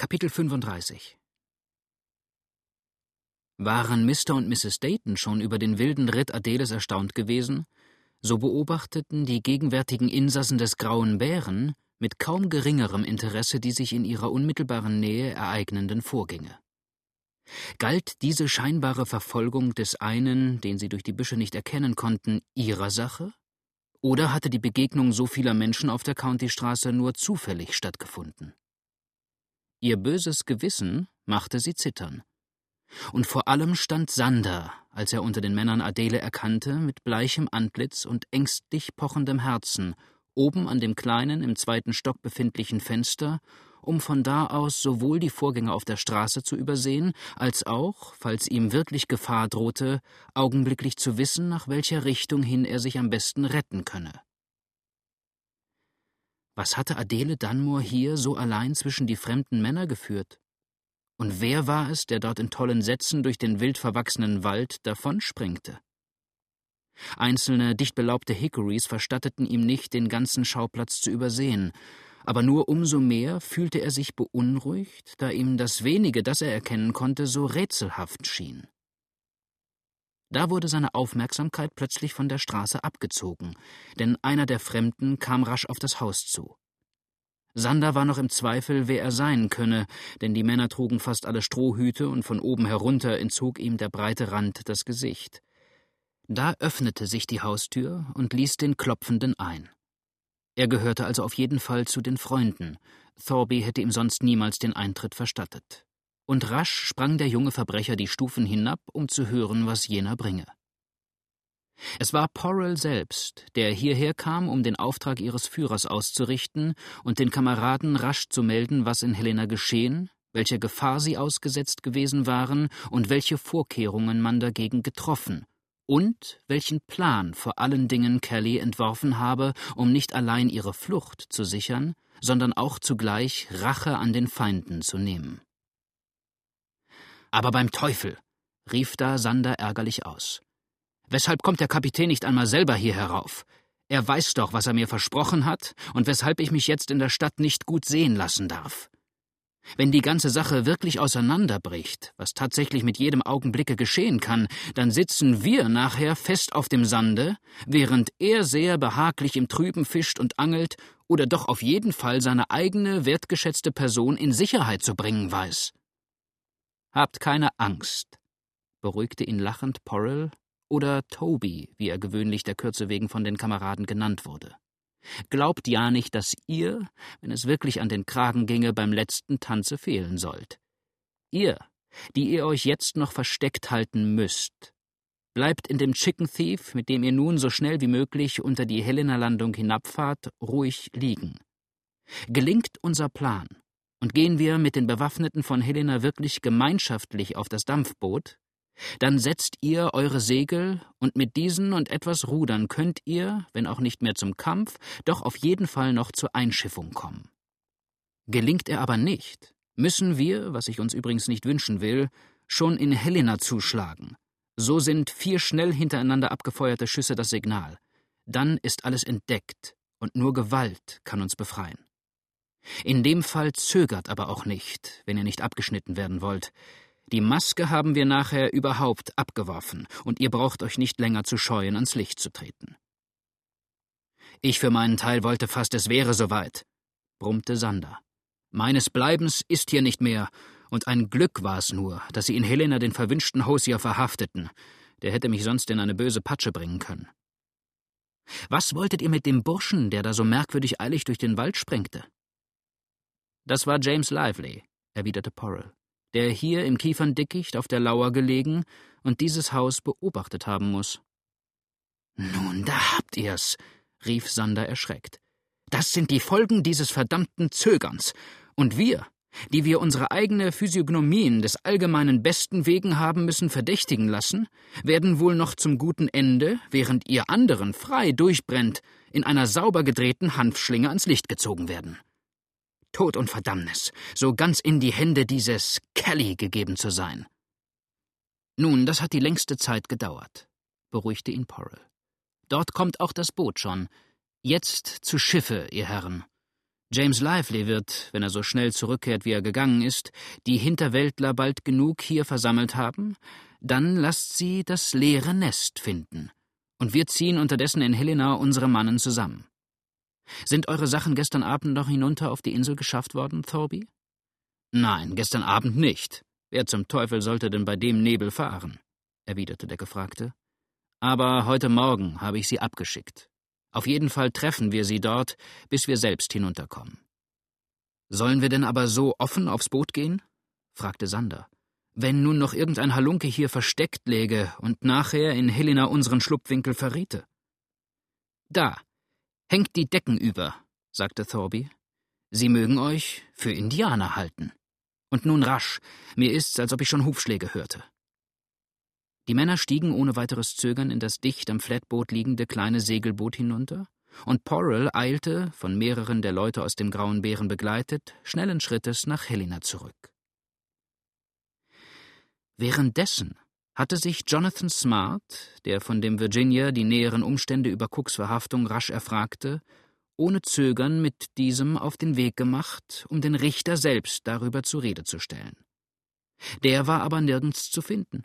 Kapitel 35 Waren Mr. und Mrs. Dayton schon über den wilden Ritt Adeles erstaunt gewesen, so beobachteten die gegenwärtigen Insassen des Grauen Bären mit kaum geringerem Interesse die sich in ihrer unmittelbaren Nähe ereignenden Vorgänge. Galt diese scheinbare Verfolgung des einen, den sie durch die Büsche nicht erkennen konnten, ihrer Sache? Oder hatte die Begegnung so vieler Menschen auf der Countystraße nur zufällig stattgefunden? Ihr böses Gewissen machte sie zittern. Und vor allem stand Sander, als er unter den Männern Adele erkannte, mit bleichem Antlitz und ängstlich pochendem Herzen, oben an dem kleinen, im zweiten Stock befindlichen Fenster, um von da aus sowohl die Vorgänge auf der Straße zu übersehen, als auch, falls ihm wirklich Gefahr drohte, augenblicklich zu wissen, nach welcher Richtung hin er sich am besten retten könne. Was hatte Adele Dunmore hier so allein zwischen die fremden Männer geführt? Und wer war es, der dort in tollen Sätzen durch den wild verwachsenen Wald davonsprengte? Einzelne dicht belaubte Hickories verstatteten ihm nicht, den ganzen Schauplatz zu übersehen, aber nur umso mehr fühlte er sich beunruhigt, da ihm das wenige, das er erkennen konnte, so rätselhaft schien. Da wurde seine Aufmerksamkeit plötzlich von der Straße abgezogen, denn einer der Fremden kam rasch auf das Haus zu. Sander war noch im Zweifel, wer er sein könne, denn die Männer trugen fast alle Strohhüte und von oben herunter entzog ihm der breite Rand das Gesicht. Da öffnete sich die Haustür und ließ den Klopfenden ein. Er gehörte also auf jeden Fall zu den Freunden. Thorby hätte ihm sonst niemals den Eintritt verstattet und rasch sprang der junge Verbrecher die Stufen hinab, um zu hören, was jener bringe. Es war Porrell selbst, der hierher kam, um den Auftrag ihres Führers auszurichten und den Kameraden rasch zu melden, was in Helena geschehen, welcher Gefahr sie ausgesetzt gewesen waren und welche Vorkehrungen man dagegen getroffen, und welchen Plan vor allen Dingen Kelly entworfen habe, um nicht allein ihre Flucht zu sichern, sondern auch zugleich Rache an den Feinden zu nehmen. Aber beim Teufel, rief da Sander ärgerlich aus. Weshalb kommt der Kapitän nicht einmal selber hier herauf? Er weiß doch, was er mir versprochen hat und weshalb ich mich jetzt in der Stadt nicht gut sehen lassen darf. Wenn die ganze Sache wirklich auseinanderbricht, was tatsächlich mit jedem Augenblicke geschehen kann, dann sitzen wir nachher fest auf dem Sande, während er sehr behaglich im Trüben fischt und angelt oder doch auf jeden Fall seine eigene wertgeschätzte Person in Sicherheit zu bringen weiß. Habt keine Angst, beruhigte ihn lachend Porrell oder Toby, wie er gewöhnlich der Kürze wegen von den Kameraden genannt wurde. Glaubt ja nicht, dass ihr, wenn es wirklich an den Kragen ginge, beim letzten Tanze fehlen sollt. Ihr, die ihr euch jetzt noch versteckt halten müsst, bleibt in dem Chicken Thief, mit dem ihr nun so schnell wie möglich unter die Helena-Landung hinabfahrt, ruhig liegen. Gelingt unser Plan, und gehen wir mit den Bewaffneten von Helena wirklich gemeinschaftlich auf das Dampfboot, dann setzt ihr eure Segel, und mit diesen und etwas Rudern könnt ihr, wenn auch nicht mehr zum Kampf, doch auf jeden Fall noch zur Einschiffung kommen. Gelingt er aber nicht, müssen wir, was ich uns übrigens nicht wünschen will, schon in Helena zuschlagen. So sind vier schnell hintereinander abgefeuerte Schüsse das Signal. Dann ist alles entdeckt, und nur Gewalt kann uns befreien. In dem Fall zögert aber auch nicht, wenn ihr nicht abgeschnitten werden wollt. Die Maske haben wir nachher überhaupt abgeworfen, und ihr braucht euch nicht länger zu scheuen, ans Licht zu treten. Ich für meinen Teil wollte fast, es wäre soweit, brummte Sander. Meines Bleibens ist hier nicht mehr, und ein Glück war es nur, dass sie in Helena den verwünschten Hosier verhafteten. Der hätte mich sonst in eine böse Patsche bringen können. Was wolltet ihr mit dem Burschen, der da so merkwürdig eilig durch den Wald sprengte? Das war James Lively, erwiderte Porrell, der hier im Kieferndickicht auf der Lauer gelegen und dieses Haus beobachtet haben muss. Nun, da habt ihr's, rief Sander erschreckt. Das sind die Folgen dieses verdammten Zögerns. Und wir, die wir unsere eigene Physiognomien des allgemeinen besten wegen haben müssen verdächtigen lassen, werden wohl noch zum guten Ende, während ihr anderen frei durchbrennt, in einer sauber gedrehten Hanfschlinge ans Licht gezogen werden. Tod und Verdammnis, so ganz in die Hände dieses Kelly gegeben zu sein. Nun, das hat die längste Zeit gedauert, beruhigte ihn Porrell. Dort kommt auch das Boot schon. Jetzt zu Schiffe, ihr Herren. James Lively wird, wenn er so schnell zurückkehrt, wie er gegangen ist, die Hinterwäldler bald genug hier versammelt haben, dann lasst sie das leere Nest finden, und wir ziehen unterdessen in Helena unsere Mannen zusammen. Sind eure Sachen gestern Abend noch hinunter auf die Insel geschafft worden, Thorby? Nein, gestern Abend nicht. Wer zum Teufel sollte denn bei dem Nebel fahren? erwiderte der Gefragte. Aber heute Morgen habe ich sie abgeschickt. Auf jeden Fall treffen wir sie dort, bis wir selbst hinunterkommen. Sollen wir denn aber so offen aufs Boot gehen? fragte Sander. Wenn nun noch irgendein Halunke hier versteckt läge und nachher in Helena unseren Schlupfwinkel verriete. Da, hängt die Decken über, sagte Thorby. Sie mögen euch für Indianer halten. Und nun rasch, mir ist's, als ob ich schon Hufschläge hörte. Die Männer stiegen ohne weiteres Zögern in das dicht am Flatboot liegende kleine Segelboot hinunter, und Porrell eilte, von mehreren der Leute aus dem Grauen Bären begleitet, schnellen Schrittes nach Helena zurück. Währenddessen hatte sich Jonathan Smart, der von dem Virginia die näheren Umstände über Cooks Verhaftung rasch erfragte, ohne Zögern mit diesem auf den Weg gemacht, um den Richter selbst darüber zur Rede zu stellen. Der war aber nirgends zu finden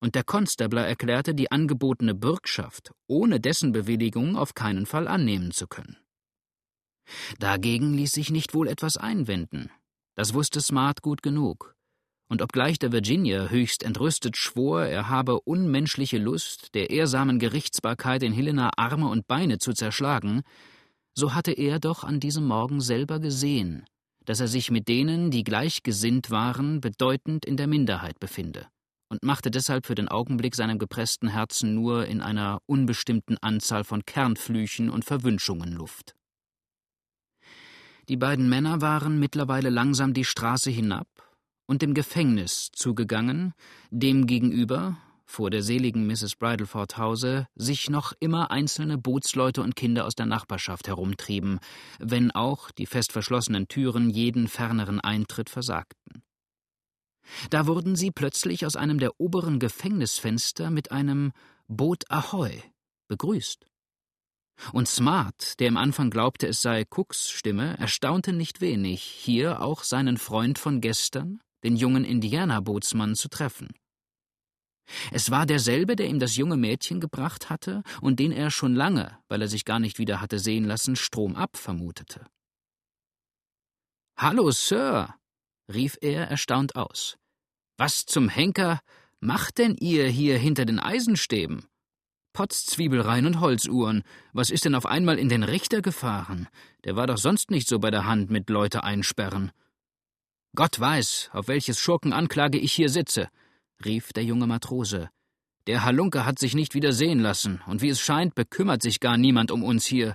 und der Konstabler erklärte, die angebotene Bürgschaft ohne dessen Bewilligung auf keinen Fall annehmen zu können. Dagegen ließ sich nicht wohl etwas einwenden. Das wusste Smart gut genug. Und obgleich der Virginia höchst entrüstet schwor, er habe unmenschliche Lust, der ehrsamen Gerichtsbarkeit in Helena Arme und Beine zu zerschlagen, so hatte er doch an diesem Morgen selber gesehen, dass er sich mit denen, die gleichgesinnt waren, bedeutend in der Minderheit befinde und machte deshalb für den Augenblick seinem gepressten Herzen nur in einer unbestimmten Anzahl von Kernflüchen und Verwünschungen Luft. Die beiden Männer waren mittlerweile langsam die Straße hinab und dem Gefängnis zugegangen, dem gegenüber, vor der seligen Mrs. Bridleford Hause, sich noch immer einzelne Bootsleute und Kinder aus der Nachbarschaft herumtrieben, wenn auch die fest verschlossenen Türen jeden ferneren Eintritt versagten. Da wurden sie plötzlich aus einem der oberen Gefängnisfenster mit einem Boot Ahoi begrüßt. Und Smart, der im Anfang glaubte, es sei Cooks Stimme, erstaunte nicht wenig, hier auch seinen Freund von gestern, den jungen Indianerbootsmann, zu treffen. Es war derselbe, der ihm das junge Mädchen gebracht hatte und den er schon lange, weil er sich gar nicht wieder hatte sehen lassen, stromab vermutete. Hallo, Sir, rief er erstaunt aus. Was zum Henker macht denn ihr hier hinter den Eisenstäben? Potzzwiebelreihen und Holzuhren. Was ist denn auf einmal in den Richter gefahren? Der war doch sonst nicht so bei der Hand mit Leute einsperren. Gott weiß, auf welches Schurkenanklage ich hier sitze, rief der junge Matrose. Der Halunke hat sich nicht wieder sehen lassen, und wie es scheint, bekümmert sich gar niemand um uns hier.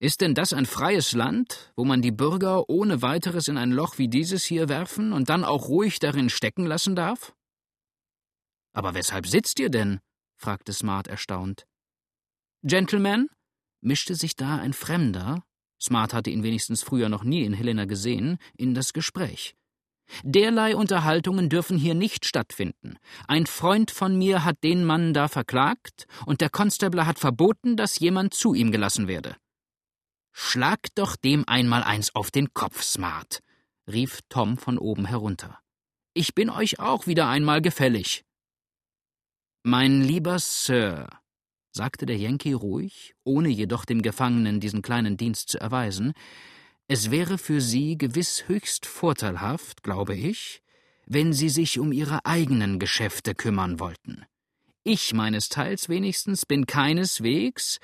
Ist denn das ein freies Land, wo man die Bürger ohne weiteres in ein Loch wie dieses hier werfen und dann auch ruhig darin stecken lassen darf? Aber weshalb sitzt ihr denn? fragte Smart erstaunt. Gentlemen? mischte sich da ein Fremder, Smart hatte ihn wenigstens früher noch nie in Helena gesehen, in das Gespräch. Derlei Unterhaltungen dürfen hier nicht stattfinden. Ein Freund von mir hat den Mann da verklagt, und der Konstabler hat verboten, dass jemand zu ihm gelassen werde. Schlag doch dem einmal eins auf den Kopf, Smart, rief Tom von oben herunter. Ich bin euch auch wieder einmal gefällig. Mein lieber Sir, sagte der Yankee ruhig, ohne jedoch dem Gefangenen diesen kleinen Dienst zu erweisen, es wäre für Sie gewiss höchst vorteilhaft, glaube ich, wenn Sie sich um Ihre eigenen Geschäfte kümmern wollten. Ich meinesteils wenigstens bin keineswegs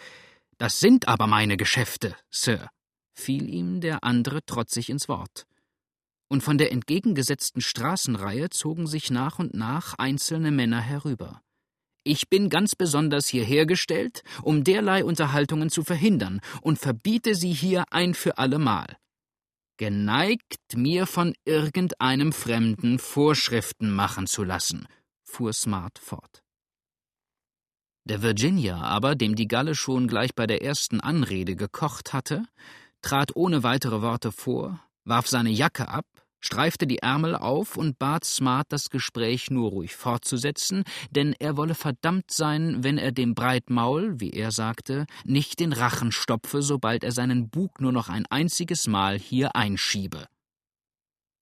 das sind aber meine Geschäfte, Sir, fiel ihm der andere trotzig ins Wort. Und von der entgegengesetzten Straßenreihe zogen sich nach und nach einzelne Männer herüber. Ich bin ganz besonders hierher gestellt, um derlei Unterhaltungen zu verhindern und verbiete sie hier ein für allemal. Geneigt, mir von irgendeinem Fremden Vorschriften machen zu lassen, fuhr Smart fort. Der Virginia aber, dem die Galle schon gleich bei der ersten Anrede gekocht hatte, trat ohne weitere Worte vor, warf seine Jacke ab, streifte die Ärmel auf und bat Smart, das Gespräch nur ruhig fortzusetzen, denn er wolle verdammt sein, wenn er dem Breitmaul, wie er sagte, nicht den Rachen stopfe, sobald er seinen Bug nur noch ein einziges Mal hier einschiebe.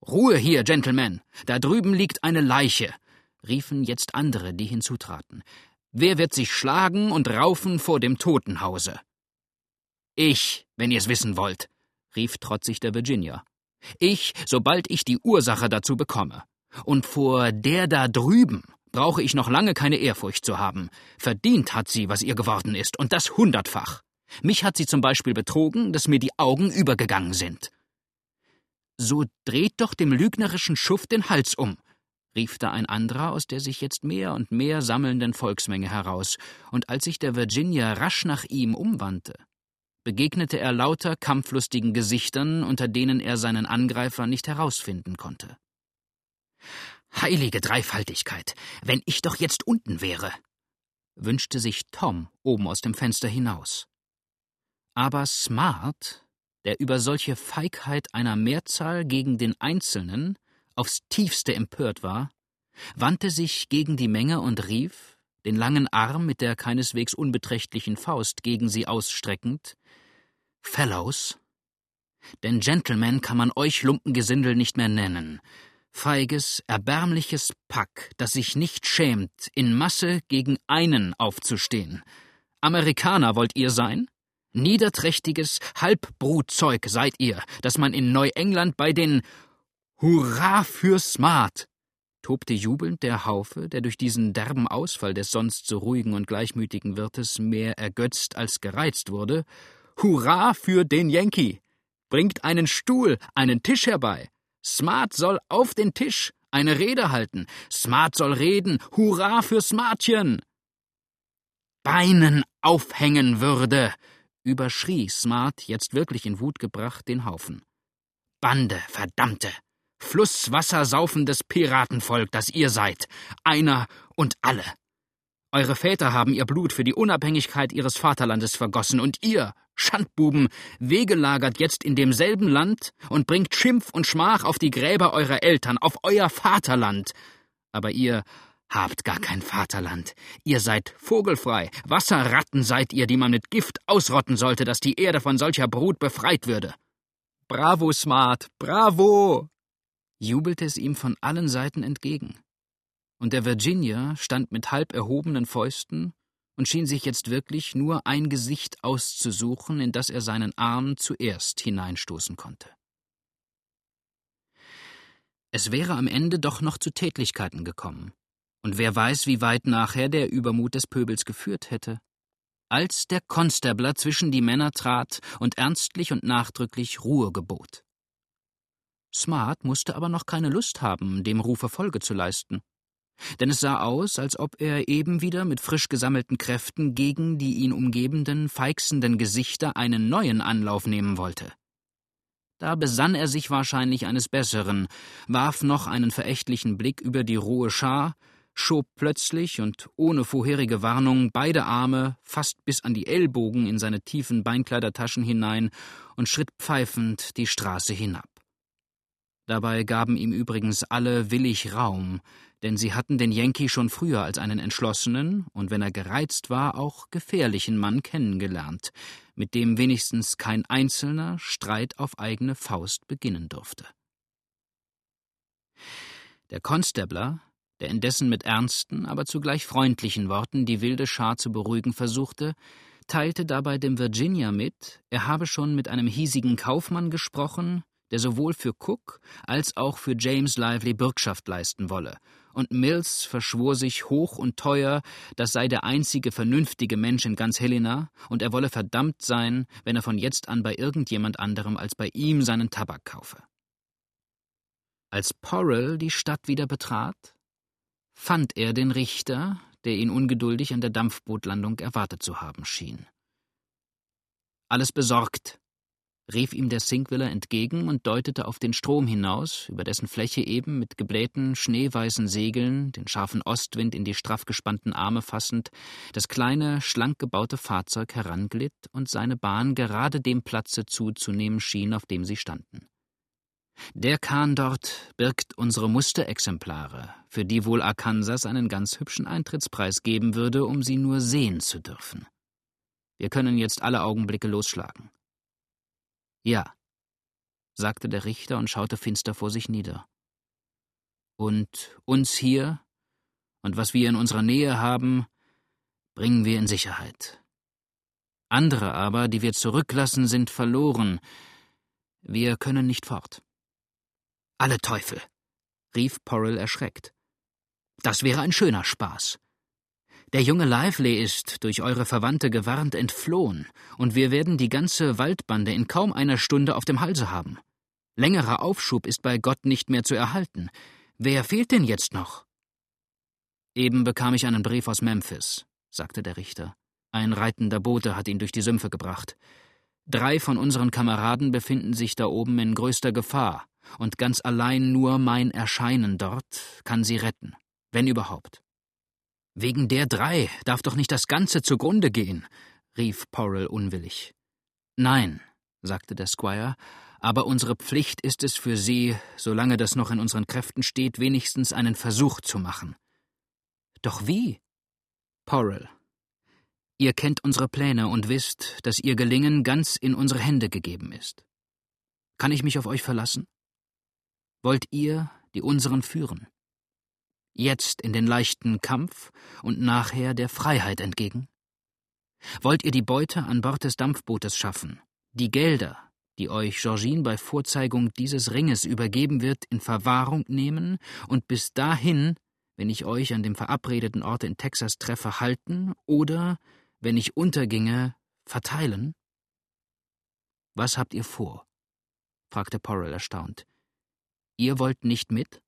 Ruhe hier, Gentlemen, da drüben liegt eine Leiche, riefen jetzt andere, die hinzutraten. Wer wird sich schlagen und raufen vor dem Totenhause? Ich, wenn ihr's wissen wollt, rief trotzig der Virginia. Ich, sobald ich die Ursache dazu bekomme. Und vor der da drüben brauche ich noch lange keine Ehrfurcht zu haben. Verdient hat sie, was ihr geworden ist, und das hundertfach. Mich hat sie zum Beispiel betrogen, dass mir die Augen übergegangen sind. So dreht doch dem lügnerischen Schuft den Hals um, rief da ein anderer aus der sich jetzt mehr und mehr sammelnden Volksmenge heraus, und als sich der Virginia rasch nach ihm umwandte, begegnete er lauter kampflustigen Gesichtern, unter denen er seinen Angreifer nicht herausfinden konnte. Heilige Dreifaltigkeit, wenn ich doch jetzt unten wäre, wünschte sich Tom oben aus dem Fenster hinaus. Aber Smart, der über solche Feigheit einer Mehrzahl gegen den Einzelnen aufs tiefste empört war, wandte sich gegen die Menge und rief, den langen Arm mit der keineswegs unbeträchtlichen Faust gegen sie ausstreckend Fellows? Denn Gentleman kann man euch Lumpengesindel nicht mehr nennen. Feiges, erbärmliches Pack, das sich nicht schämt, in Masse gegen einen aufzustehen. Amerikaner wollt ihr sein? Niederträchtiges Halbbrutzeug seid ihr, das man in Neuengland bei den Hurra für Smart tobte jubelnd der Haufe, der durch diesen derben Ausfall des sonst so ruhigen und gleichmütigen Wirtes mehr ergötzt als gereizt wurde, Hurra für den Yankee! Bringt einen Stuhl, einen Tisch herbei. Smart soll auf den Tisch eine Rede halten. Smart soll reden. Hurra für Smartchen! Beinen aufhängen würde, überschrie Smart, jetzt wirklich in Wut gebracht, den Haufen. Bande, verdammte! Flusswassersaufendes Piratenvolk, das ihr seid. Einer und alle. Eure Väter haben ihr Blut für die Unabhängigkeit ihres Vaterlandes vergossen, und ihr, Schandbuben, wegelagert jetzt in demselben Land und bringt Schimpf und Schmach auf die Gräber eurer Eltern, auf euer Vaterland. Aber ihr habt gar kein Vaterland. Ihr seid vogelfrei, Wasserratten seid ihr, die man mit Gift ausrotten sollte, dass die Erde von solcher Brut befreit würde. Bravo, Smart, bravo! Jubelte es ihm von allen Seiten entgegen und der Virginia stand mit halb erhobenen Fäusten und schien sich jetzt wirklich nur ein Gesicht auszusuchen, in das er seinen Arm zuerst hineinstoßen konnte. Es wäre am Ende doch noch zu Tätlichkeiten gekommen, und wer weiß, wie weit nachher der Übermut des Pöbels geführt hätte. Als der Konstabler zwischen die Männer trat und ernstlich und nachdrücklich Ruhe gebot. Smart musste aber noch keine Lust haben, dem Rufe Folge zu leisten denn es sah aus, als ob er eben wieder mit frisch gesammelten Kräften gegen die ihn umgebenden, feixenden Gesichter einen neuen Anlauf nehmen wollte. Da besann er sich wahrscheinlich eines Besseren, warf noch einen verächtlichen Blick über die rohe Schar, schob plötzlich und ohne vorherige Warnung beide Arme fast bis an die Ellbogen in seine tiefen Beinkleidertaschen hinein und schritt pfeifend die Straße hinab. Dabei gaben ihm übrigens alle willig Raum, denn sie hatten den Yankee schon früher als einen entschlossenen und wenn er gereizt war, auch gefährlichen Mann kennengelernt, mit dem wenigstens kein einzelner Streit auf eigene Faust beginnen durfte. Der Konstabler, der indessen mit ernsten, aber zugleich freundlichen Worten die wilde Schar zu beruhigen versuchte, teilte dabei dem Virginia mit, er habe schon mit einem hiesigen Kaufmann gesprochen, der sowohl für Cook als auch für James Lively Bürgschaft leisten wolle, und Mills verschwor sich hoch und teuer, das sei der einzige vernünftige Mensch in ganz Helena, und er wolle verdammt sein, wenn er von jetzt an bei irgendjemand anderem als bei ihm seinen Tabak kaufe. Als Porrell die Stadt wieder betrat, fand er den Richter, der ihn ungeduldig an der Dampfbootlandung erwartet zu haben schien. Alles besorgt, rief ihm der Sinkwiller entgegen und deutete auf den Strom hinaus, über dessen Fläche eben mit geblähten, schneeweißen Segeln, den scharfen Ostwind in die straff gespannten Arme fassend, das kleine, schlank gebaute Fahrzeug heranglitt und seine Bahn gerade dem Platze zuzunehmen schien, auf dem sie standen. Der Kahn dort birgt unsere Musterexemplare, für die wohl Arkansas einen ganz hübschen Eintrittspreis geben würde, um sie nur sehen zu dürfen. Wir können jetzt alle Augenblicke losschlagen. Ja, sagte der Richter und schaute finster vor sich nieder. Und uns hier und was wir in unserer Nähe haben, bringen wir in Sicherheit. Andere aber, die wir zurücklassen, sind verloren. Wir können nicht fort. Alle Teufel! rief Porrell erschreckt. Das wäre ein schöner Spaß. Der junge Lively ist, durch eure Verwandte gewarnt, entflohen, und wir werden die ganze Waldbande in kaum einer Stunde auf dem Halse haben. Längerer Aufschub ist bei Gott nicht mehr zu erhalten. Wer fehlt denn jetzt noch? Eben bekam ich einen Brief aus Memphis, sagte der Richter. Ein reitender Bote hat ihn durch die Sümpfe gebracht. Drei von unseren Kameraden befinden sich da oben in größter Gefahr, und ganz allein nur mein Erscheinen dort kann sie retten, wenn überhaupt. Wegen der drei darf doch nicht das Ganze zugrunde gehen, rief Porrell unwillig. Nein, sagte der Squire, aber unsere Pflicht ist es für Sie, solange das noch in unseren Kräften steht, wenigstens einen Versuch zu machen. Doch wie? Porrell. Ihr kennt unsere Pläne und wisst, dass ihr Gelingen ganz in unsere Hände gegeben ist. Kann ich mich auf euch verlassen? Wollt ihr die unseren führen? Jetzt in den leichten Kampf und nachher der Freiheit entgegen? Wollt ihr die Beute an Bord des Dampfbootes schaffen, die Gelder, die euch Georgine bei Vorzeigung dieses Ringes übergeben wird, in Verwahrung nehmen und bis dahin wenn ich euch an dem verabredeten Ort in Texas treffe, halten oder, wenn ich unterginge, verteilen? Was habt ihr vor? fragte Porrell erstaunt. Ihr wollt nicht mit?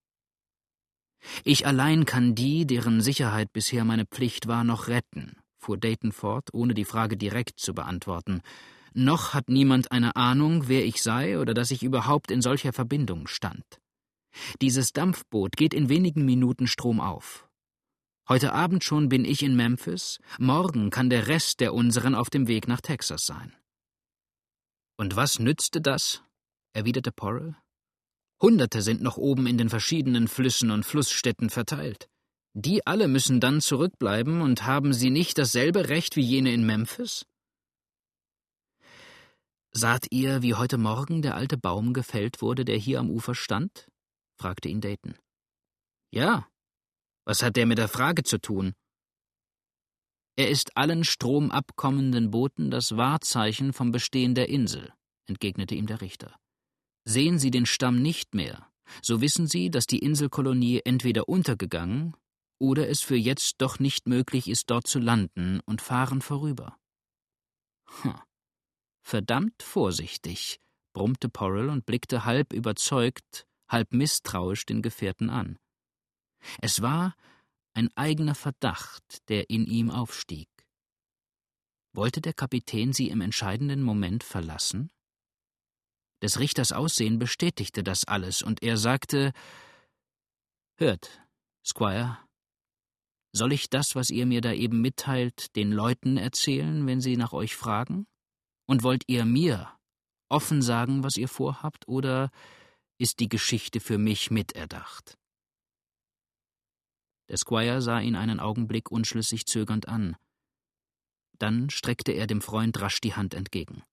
Ich allein kann die, deren Sicherheit bisher meine Pflicht war, noch retten, fuhr Dayton fort, ohne die Frage direkt zu beantworten. Noch hat niemand eine Ahnung, wer ich sei oder dass ich überhaupt in solcher Verbindung stand. Dieses Dampfboot geht in wenigen Minuten stromauf. Heute Abend schon bin ich in Memphis, morgen kann der Rest der unseren auf dem Weg nach Texas sein. Und was nützte das? erwiderte Porrell. Hunderte sind noch oben in den verschiedenen Flüssen und Flussstädten verteilt. Die alle müssen dann zurückbleiben und haben sie nicht dasselbe Recht wie jene in Memphis? Saht ihr, wie heute Morgen der alte Baum gefällt wurde, der hier am Ufer stand? fragte ihn Dayton. Ja. Was hat der mit der Frage zu tun? Er ist allen stromabkommenden Booten das Wahrzeichen vom Bestehen der Insel, entgegnete ihm der Richter. Sehen Sie den Stamm nicht mehr, so wissen Sie, dass die Inselkolonie entweder untergegangen oder es für jetzt doch nicht möglich ist, dort zu landen und fahren vorüber. Hm. Verdammt vorsichtig, brummte Porrell und blickte halb überzeugt, halb misstrauisch den Gefährten an. Es war ein eigener Verdacht, der in ihm aufstieg. Wollte der Kapitän sie im entscheidenden Moment verlassen? Des Richters Aussehen bestätigte das alles, und er sagte Hört, Squire, soll ich das, was ihr mir da eben mitteilt, den Leuten erzählen, wenn sie nach euch fragen? Und wollt ihr mir offen sagen, was ihr vorhabt, oder ist die Geschichte für mich miterdacht. Der Squire sah ihn einen Augenblick unschlüssig zögernd an. Dann streckte er dem Freund rasch die Hand entgegen.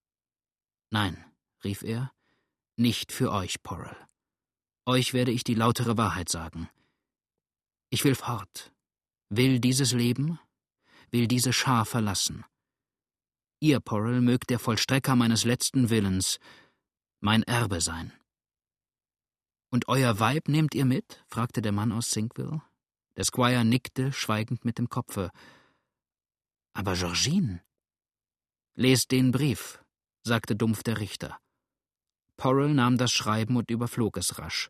Nein, rief er, nicht für euch, Porrell. Euch werde ich die lautere Wahrheit sagen. Ich will fort, will dieses Leben, will diese Schar verlassen. Ihr, Porrell, mögt der Vollstrecker meines letzten Willens, mein Erbe sein. Und euer Weib nehmt ihr mit? fragte der Mann aus Sinkville. Der Squire nickte, schweigend mit dem Kopfe. Aber Georgine? Lest den Brief, sagte dumpf der Richter. Porrell nahm das Schreiben und überflog es rasch.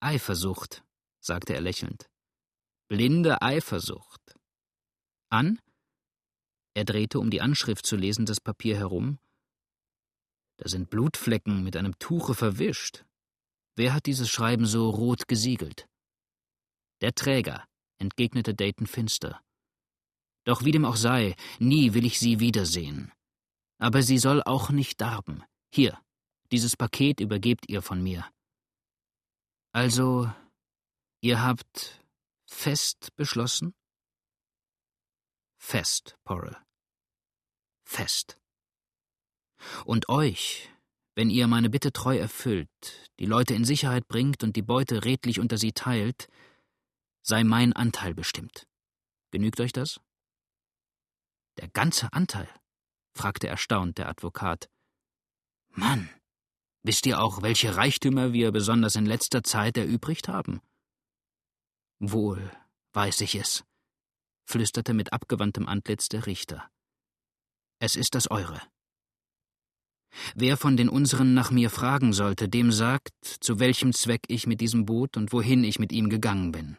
Eifersucht, sagte er lächelnd. Blinde Eifersucht. An? Er drehte, um die Anschrift zu lesen, das Papier herum. Da sind Blutflecken mit einem Tuche verwischt. Wer hat dieses Schreiben so rot gesiegelt? Der Träger, entgegnete Dayton finster. Doch wie dem auch sei, nie will ich sie wiedersehen. Aber sie soll auch nicht darben. Hier, Dieses Paket übergebt ihr von mir. Also, ihr habt fest beschlossen? Fest, Porrel. Fest. Und euch, wenn ihr meine Bitte treu erfüllt, die Leute in Sicherheit bringt und die Beute redlich unter sie teilt, sei mein Anteil bestimmt. Genügt euch das? Der ganze Anteil? fragte erstaunt der Advokat. Mann, wisst ihr auch, welche Reichtümer wir besonders in letzter Zeit erübrigt haben? Wohl, weiß ich es, flüsterte mit abgewandtem Antlitz der Richter. Es ist das eure. Wer von den unseren nach mir fragen sollte, dem sagt, zu welchem Zweck ich mit diesem Boot und wohin ich mit ihm gegangen bin.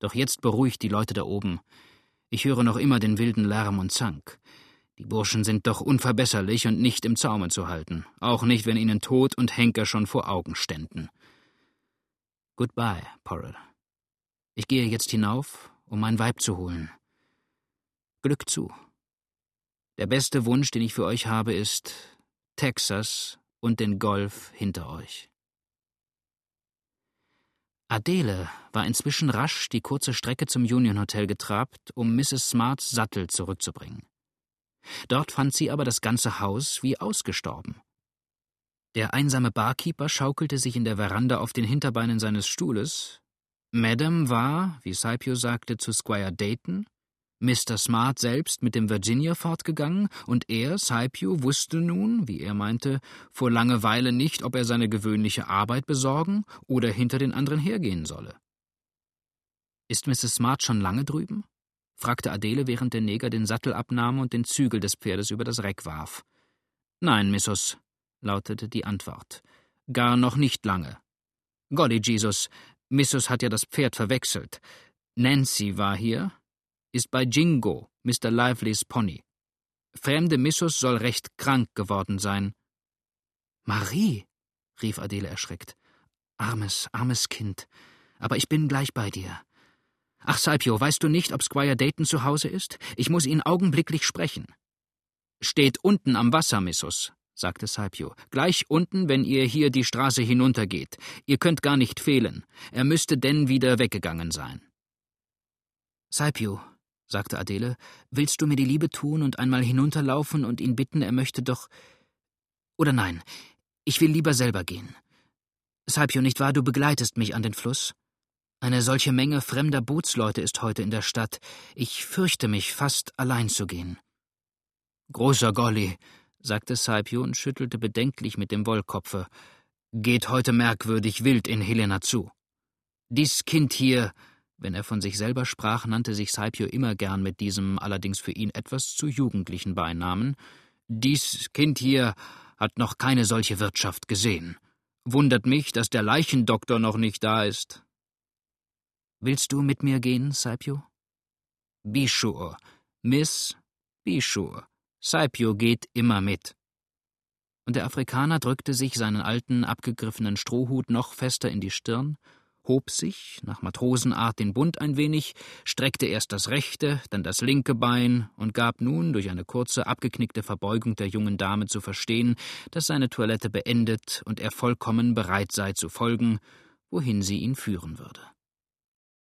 Doch jetzt beruhigt die Leute da oben. Ich höre noch immer den wilden Lärm und Zank. Die Burschen sind doch unverbesserlich und nicht im Zaume zu halten, auch nicht, wenn ihnen Tod und Henker schon vor Augen ständen. Goodbye, Porrel. Ich gehe jetzt hinauf, um mein Weib zu holen. Glück zu. Der beste Wunsch, den ich für euch habe, ist Texas und den Golf hinter euch. Adele war inzwischen rasch die kurze Strecke zum Union Hotel getrabt, um Mrs. Smarts Sattel zurückzubringen. Dort fand sie aber das ganze Haus wie ausgestorben. Der einsame Barkeeper schaukelte sich in der Veranda auf den Hinterbeinen seines Stuhles. Madame war, wie Scipio sagte, zu Squire Dayton, Mr. Smart selbst mit dem Virginia fortgegangen, und er, Scipio, wusste nun, wie er meinte, vor Langeweile nicht, ob er seine gewöhnliche Arbeit besorgen oder hinter den anderen hergehen solle. Ist Mrs. Smart schon lange drüben? Fragte Adele, während der Neger den Sattel abnahm und den Zügel des Pferdes über das Reck warf. Nein, Missus, lautete die Antwort. Gar noch nicht lange. Golly Jesus, Missus hat ja das Pferd verwechselt. Nancy war hier, ist bei Jingo, Mr. Lively's Pony. Fremde Missus soll recht krank geworden sein. Marie, rief Adele erschreckt. Armes, armes Kind. Aber ich bin gleich bei dir. Ach, Salpio, weißt du nicht, ob Squire Dayton zu Hause ist? Ich muss ihn augenblicklich sprechen. Steht unten am Wasser, Missus, sagte Salpio. Gleich unten, wenn ihr hier die Straße hinuntergeht. Ihr könnt gar nicht fehlen. Er müsste denn wieder weggegangen sein. Salpio, sagte Adele, willst du mir die Liebe tun und einmal hinunterlaufen und ihn bitten, er möchte doch. Oder nein, ich will lieber selber gehen. Salpio, nicht wahr, du begleitest mich an den Fluss? Eine solche Menge fremder Bootsleute ist heute in der Stadt. Ich fürchte mich, fast allein zu gehen. Großer Golly, sagte Saipio und schüttelte bedenklich mit dem Wollkopfe, geht heute merkwürdig wild in Helena zu. Dies Kind hier, wenn er von sich selber sprach, nannte sich Saipio immer gern mit diesem allerdings für ihn etwas zu jugendlichen Beinamen. Dies Kind hier hat noch keine solche Wirtschaft gesehen. Wundert mich, dass der Leichendoktor noch nicht da ist. Willst du mit mir gehen, Saipio? Be sure. Miss, be sure. Saipio geht immer mit. Und der Afrikaner drückte sich seinen alten, abgegriffenen Strohhut noch fester in die Stirn hob sich, nach Matrosenart, den Bund ein wenig, streckte erst das rechte, dann das linke Bein und gab nun durch eine kurze, abgeknickte Verbeugung der jungen Dame zu verstehen, dass seine Toilette beendet und er vollkommen bereit sei zu folgen, wohin sie ihn führen würde.